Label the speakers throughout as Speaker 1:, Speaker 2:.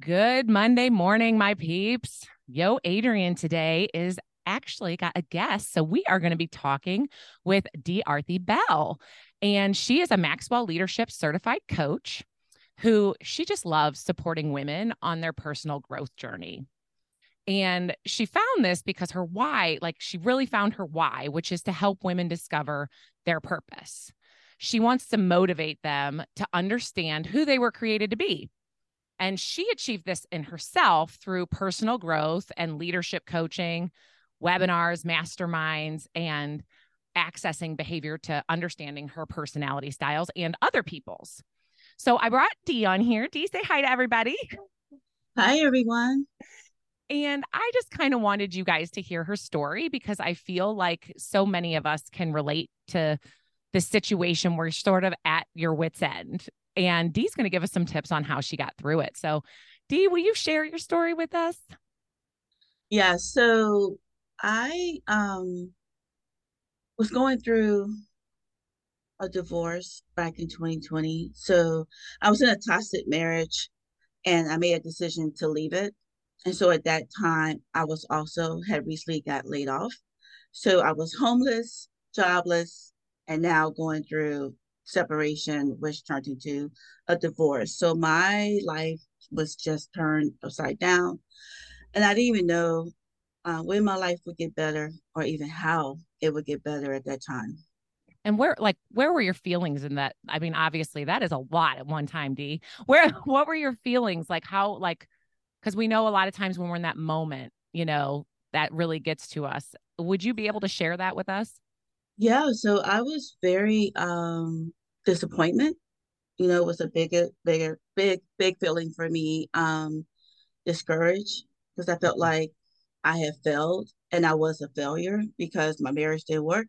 Speaker 1: Good Monday morning, my peeps. Yo, Adrian today is actually got a guest. So we are going to be talking with D. Arthi Bell. And she is a Maxwell Leadership Certified Coach who she just loves supporting women on their personal growth journey. And she found this because her why, like she really found her why, which is to help women discover their purpose. She wants to motivate them to understand who they were created to be and she achieved this in herself through personal growth and leadership coaching, webinars, masterminds, and accessing behavior to understanding her personality styles and other people's. So I brought Dee on here. Dee, say hi to everybody.
Speaker 2: Hi, everyone.
Speaker 1: And I just kind of wanted you guys to hear her story because I feel like so many of us can relate to the situation where you're sort of at your wits' end and Dee's going to give us some tips on how she got through it. So, Dee, will you share your story with us?
Speaker 2: Yeah. So I um was going through a divorce back in 2020. So I was in a toxic marriage and I made a decision to leave it. And so at that time, I was also had recently got laid off. So I was homeless, jobless, and now going through separation, which turned into a divorce. So my life was just turned upside down. And I didn't even know uh, when my life would get better or even how it would get better at that time.
Speaker 1: And where, like, where were your feelings in that? I mean, obviously, that is a lot at one time, Dee. Where, what were your feelings? Like, how, like, because we know a lot of times when we're in that moment, you know, that really gets to us. Would you be able to share that with us?
Speaker 2: Yeah, so I was very um disappointment. You know, was a bigger, bigger, big, big feeling for me. Um, discouraged because I felt like I had failed and I was a failure because my marriage didn't work.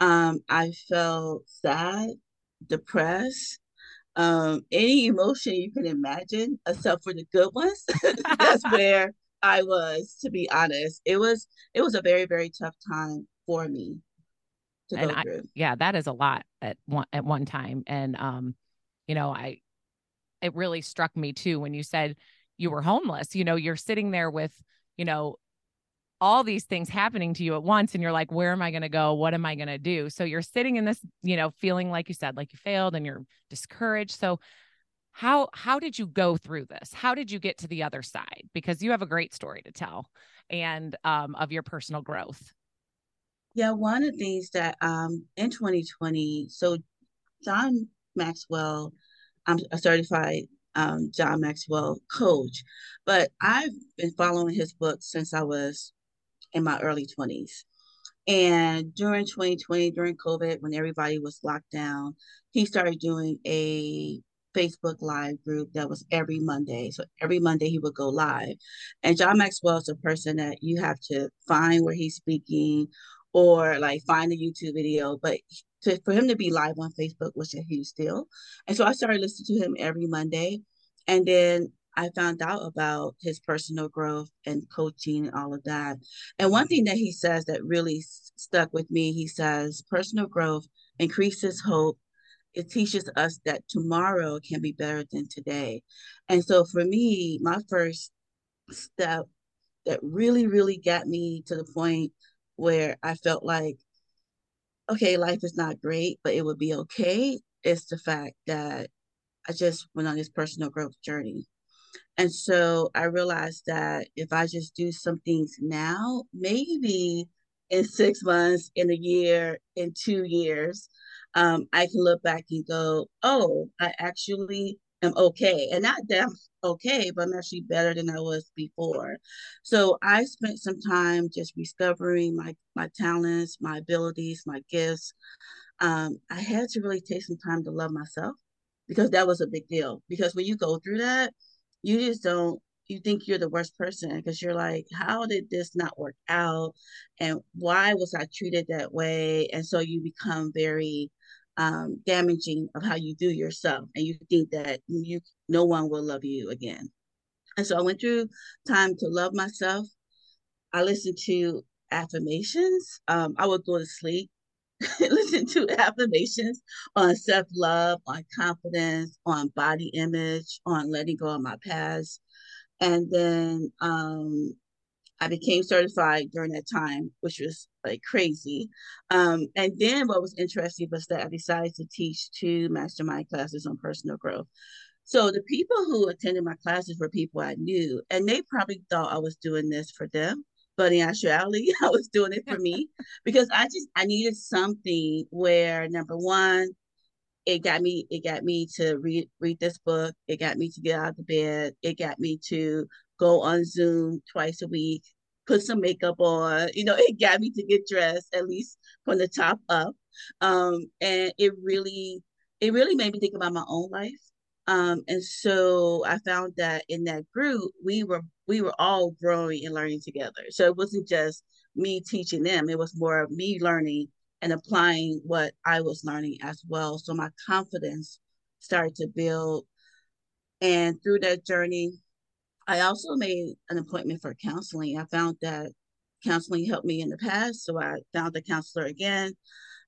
Speaker 2: Um, I felt sad, depressed, um, any emotion you can imagine, except for the good ones. That's where I was, to be honest. It was it was a very, very tough time for me
Speaker 1: and I, yeah, that is a lot at one at one time. And um, you know, I it really struck me too when you said you were homeless. You know, you're sitting there with, you know, all these things happening to you at once and you're like where am i going to go? What am i going to do? So you're sitting in this you know feeling like you said like you failed and you're discouraged. So how how did you go through this? How did you get to the other side? Because you have a great story to tell and um, of your personal growth
Speaker 2: yeah, one of the things that um in 2020, so John Maxwell, I'm a certified um, John Maxwell coach, but I've been following his book since I was in my early 20s. And during 2020, during COVID, when everybody was locked down, he started doing a Facebook Live group that was every Monday. So every Monday he would go live. And John Maxwell is a person that you have to find where he's speaking or like find a YouTube video. But to, for him to be live on Facebook was a huge deal. And so I started listening to him every Monday. And then I found out about his personal growth and coaching and all of that. And one thing that he says that really stuck with me, he says, personal growth increases hope. It teaches us that tomorrow can be better than today. And so for me, my first step that really, really got me to the point where I felt like, okay, life is not great, but it would be okay, It's the fact that I just went on this personal growth journey. And so I realized that if I just do some things now, maybe in six months, in a year, in two years, um, I can look back and go, oh, I actually am okay. And not that I'm okay, but I'm actually better than I was before. So I spent some time just discovering my my talents, my abilities, my gifts. Um, I had to really take some time to love myself because that was a big deal. Because when you go through that, you just don't you think you're the worst person because you're like, how did this not work out? And why was I treated that way? And so you become very um, damaging of how you do yourself, and you think that you no one will love you again. And so I went through time to love myself. I listened to affirmations. Um, I would go to sleep, listen to affirmations on self love, on confidence, on body image, on letting go of my past. And then um, I became certified during that time, which was like crazy. Um, and then what was interesting was that I decided to teach two mastermind classes on personal growth. So the people who attended my classes were people I knew, and they probably thought I was doing this for them. But in actuality, I was doing it for me because I just I needed something where number one, it got me it got me to read read this book. It got me to get out of bed. It got me to go on Zoom twice a week, put some makeup on. You know, it got me to get dressed at least from the top up. Um, and it really it really made me think about my own life um, and so I found that in that group, we were we were all growing and learning together. So it wasn't just me teaching them; it was more of me learning and applying what I was learning as well. So my confidence started to build. And through that journey, I also made an appointment for counseling. I found that counseling helped me in the past, so I found a counselor again.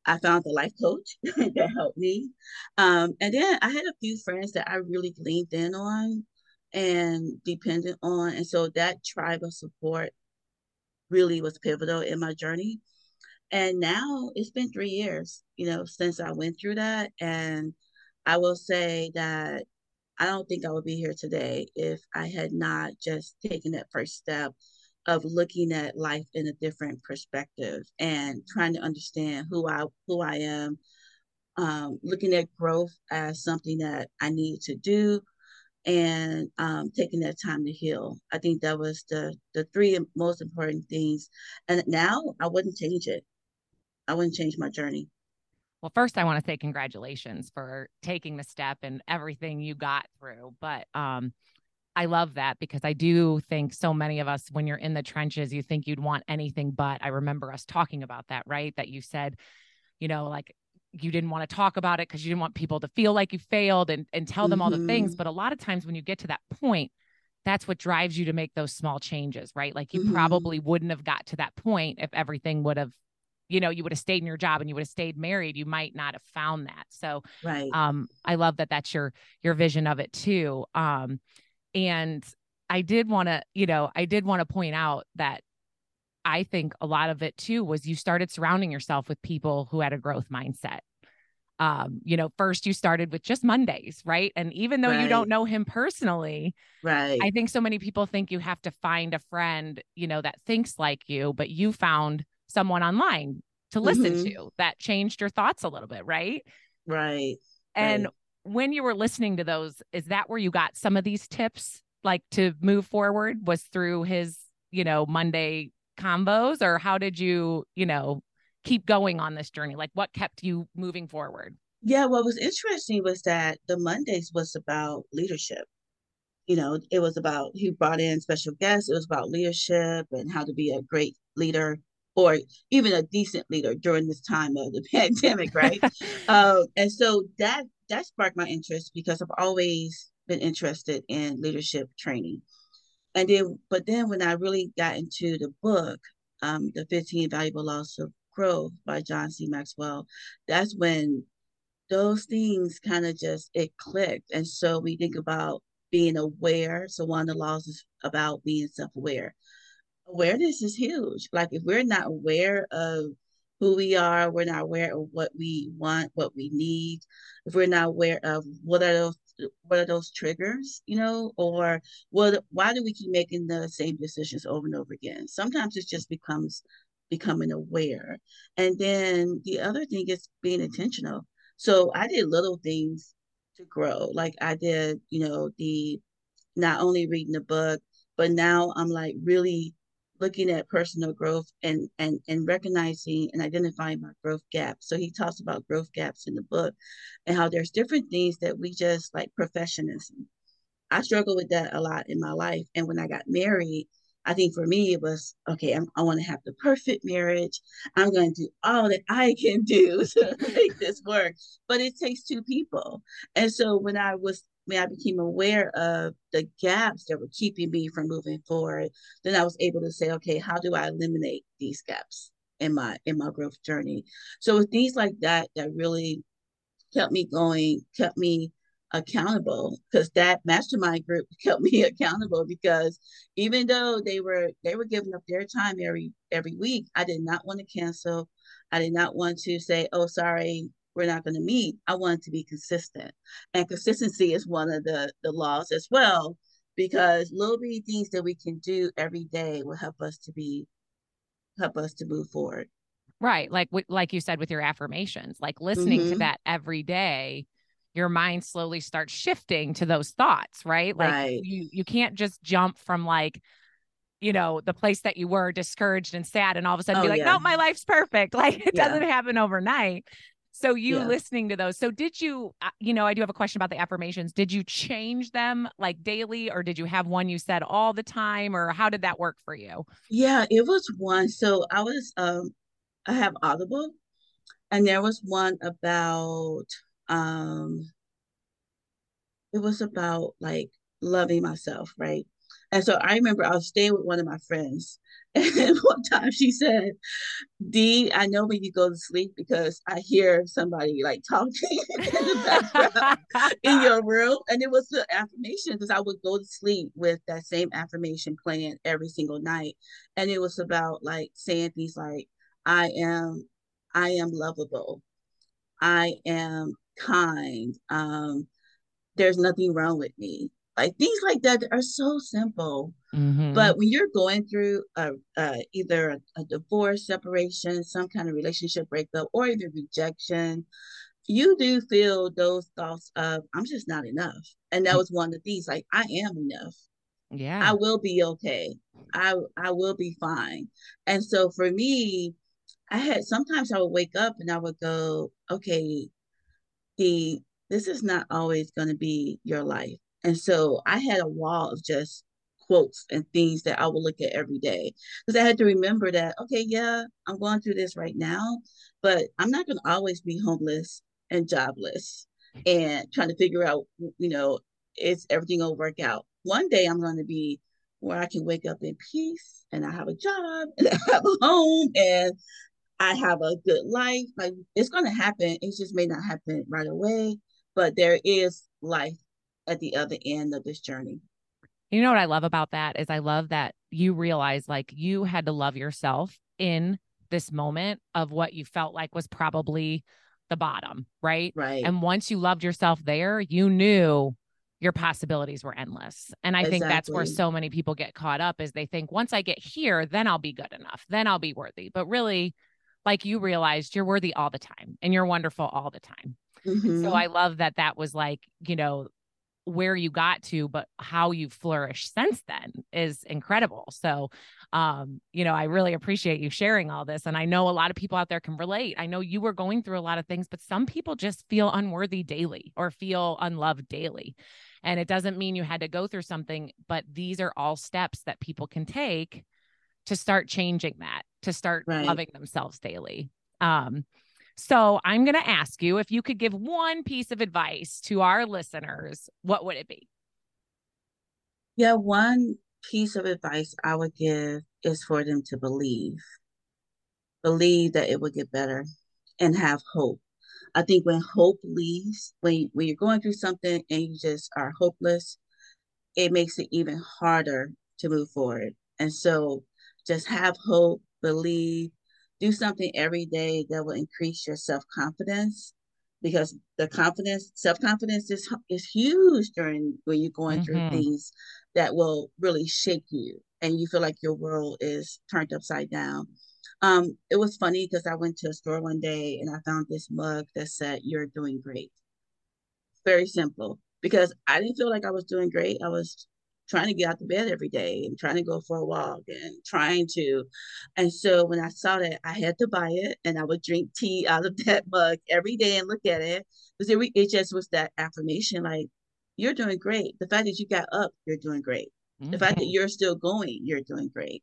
Speaker 2: I found a life coach that helped me. Um, and then I had a few friends that I really leaned in on and depended on. And so that tribe of support really was pivotal in my journey. And now it's been three years, you know, since I went through that. And I will say that I don't think I would be here today if I had not just taken that first step of looking at life in a different perspective and trying to understand who I who I am, um, looking at growth as something that I need to do, and um, taking that time to heal. I think that was the the three most important things. And now I wouldn't change it. I wouldn't change my journey.
Speaker 1: Well, first I want to say congratulations for taking the step and everything you got through. But um, I love that because I do think so many of us, when you're in the trenches, you think you'd want anything but. I remember us talking about that, right? That you said, you know, like you didn't want to talk about it because you didn't want people to feel like you failed and, and tell them mm-hmm. all the things. Mm-hmm. But a lot of times when you get to that point, that's what drives you to make those small changes, right? Like you mm-hmm. probably wouldn't have got to that point if everything would have you know you would have stayed in your job and you would have stayed married you might not have found that so
Speaker 2: right
Speaker 1: um i love that that's your your vision of it too um and I did want to, you know, I did want to point out that I think a lot of it too was you started surrounding yourself with people who had a growth mindset. Um, you know, first you started with just Mondays, right? And even though right. you don't know him personally,
Speaker 2: right.
Speaker 1: I think so many people think you have to find a friend, you know, that thinks like you, but you found someone online to listen mm-hmm. to that changed your thoughts a little bit, right?
Speaker 2: Right.
Speaker 1: And
Speaker 2: right
Speaker 1: when you were listening to those, is that where you got some of these tips like to move forward was through his, you know, Monday combos or how did you, you know, keep going on this journey? Like what kept you moving forward?
Speaker 2: Yeah, what was interesting was that the Mondays was about leadership. You know, it was about he brought in special guests. It was about leadership and how to be a great leader or even a decent leader during this time of the pandemic, right? um, and so that that sparked my interest because I've always been interested in leadership training. And then, but then when I really got into the book, um, The 15 Valuable Laws of Growth by John C. Maxwell, that's when those things kind of just, it clicked. And so we think about being aware. So one of the laws is about being self-aware. Awareness is huge. Like if we're not aware of who we are, we're not aware of what we want, what we need, if we're not aware of what are those what are those triggers, you know, or what why do we keep making the same decisions over and over again? Sometimes it just becomes becoming aware. And then the other thing is being intentional. So I did little things to grow. Like I did, you know, the not only reading the book, but now I'm like really looking at personal growth and and and recognizing and identifying my growth gaps. So he talks about growth gaps in the book and how there's different things that we just like professionalism. I struggle with that a lot in my life. And when I got married, I think for me it was okay. I'm, i want to have the perfect marriage. I'm going to do all that I can do to make this work, but it takes two people. And so when I was when I became aware of the gaps that were keeping me from moving forward, then I was able to say, okay, how do I eliminate these gaps in my in my growth journey? So with things like that that really kept me going, kept me accountable because that mastermind group kept me accountable because even though they were they were giving up their time every every week i did not want to cancel i did not want to say oh sorry we're not going to meet i wanted to be consistent and consistency is one of the the laws as well because little bitty things that we can do every day will help us to be help us to move forward
Speaker 1: right like like you said with your affirmations like listening mm-hmm. to that every day your mind slowly starts shifting to those thoughts, right? Like right. you you can't just jump from like you know the place that you were discouraged and sad and all of a sudden oh, be like yeah. no my life's perfect like it yeah. doesn't happen overnight so you yeah. listening to those so did you uh, you know i do have a question about the affirmations did you change them like daily or did you have one you said all the time or how did that work for you
Speaker 2: yeah it was one so i was um i have audible and there was one about um it was about like loving myself, right? And so I remember I was staying with one of my friends, and one time she said, "Dee, I know when you go to sleep because I hear somebody like talking in the background in your room." And it was the affirmation because I would go to sleep with that same affirmation playing every single night, and it was about like saying things like, "I am, I am lovable. I am kind. Um, there's nothing wrong with me. Like things like that are so simple. Mm-hmm. But when you're going through a, either a, a divorce, separation, some kind of relationship breakup, or even rejection, you do feel those thoughts of I'm just not enough. And that was one of these like I am enough.
Speaker 1: Yeah.
Speaker 2: I will be okay. I I will be fine. And so for me, I had sometimes I would wake up and I would go, okay, the this is not always going to be your life. And so I had a wall of just quotes and things that I would look at every day because I had to remember that, okay, yeah, I'm going through this right now, but I'm not going to always be homeless and jobless and trying to figure out, you know, is everything going to work out? One day I'm going to be where I can wake up in peace and I have a job and I have a home and I have a good life. Like it's going to happen. It just may not happen right away, but there is life at the other end of this journey.
Speaker 1: You know what I love about that is I love that you realize like you had to love yourself in this moment of what you felt like was probably the bottom, right?
Speaker 2: Right.
Speaker 1: And once you loved yourself there, you knew your possibilities were endless. And I exactly. think that's where so many people get caught up is they think once I get here, then I'll be good enough. Then I'll be worthy. But really, like you realized you're worthy all the time and you're wonderful all the time. Mm-hmm. So I love that that was like, you know, where you got to but how you've flourished since then is incredible so um you know i really appreciate you sharing all this and i know a lot of people out there can relate i know you were going through a lot of things but some people just feel unworthy daily or feel unloved daily and it doesn't mean you had to go through something but these are all steps that people can take to start changing that to start right. loving themselves daily. Um, so I'm going to ask you if you could give one piece of advice to our listeners, what would it be?
Speaker 2: Yeah, one piece of advice I would give is for them to believe. Believe that it will get better and have hope. I think when hope leaves, when when you're going through something and you just are hopeless, it makes it even harder to move forward. And so just have hope, believe, do something every day that will increase your self confidence because the confidence, self confidence is is huge during when you're going mm-hmm. through things that will really shake you and you feel like your world is turned upside down. Um, it was funny because I went to a store one day and I found this mug that said, You're doing great. Very simple because I didn't feel like I was doing great. I was trying to get out of bed every day and trying to go for a walk and trying to. And so when I saw that, I had to buy it and I would drink tea out of that mug every day and look at it because it, it just was that affirmation like, you're doing great. The fact that you got up, you're doing great. Mm-hmm. The fact that mm-hmm. you're still going, you're doing great.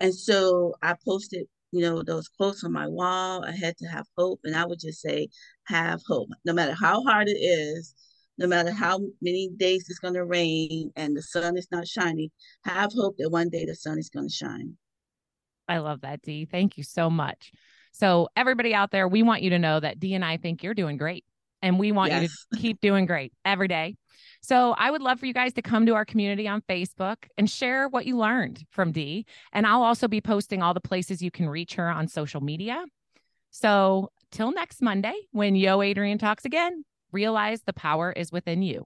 Speaker 2: And so I posted, you know, those quotes on my wall. I had to have hope. And I would just say, have hope. No matter how hard it is, no matter how many days it's going to rain and the sun is not shining, have hope that one day the sun is going to shine.
Speaker 1: I love that, Dee. Thank you so much. So, everybody out there, we want you to know that Dee and I think you're doing great. And we want
Speaker 2: Yes.
Speaker 1: you to keep doing great every day. So I would love for you guys to come to our community on Facebook and share what you learned from Dee. And I'll also be posting all the places you can reach her on social media. So till next Monday, when Yo Adrian talks again, realize the power is within you.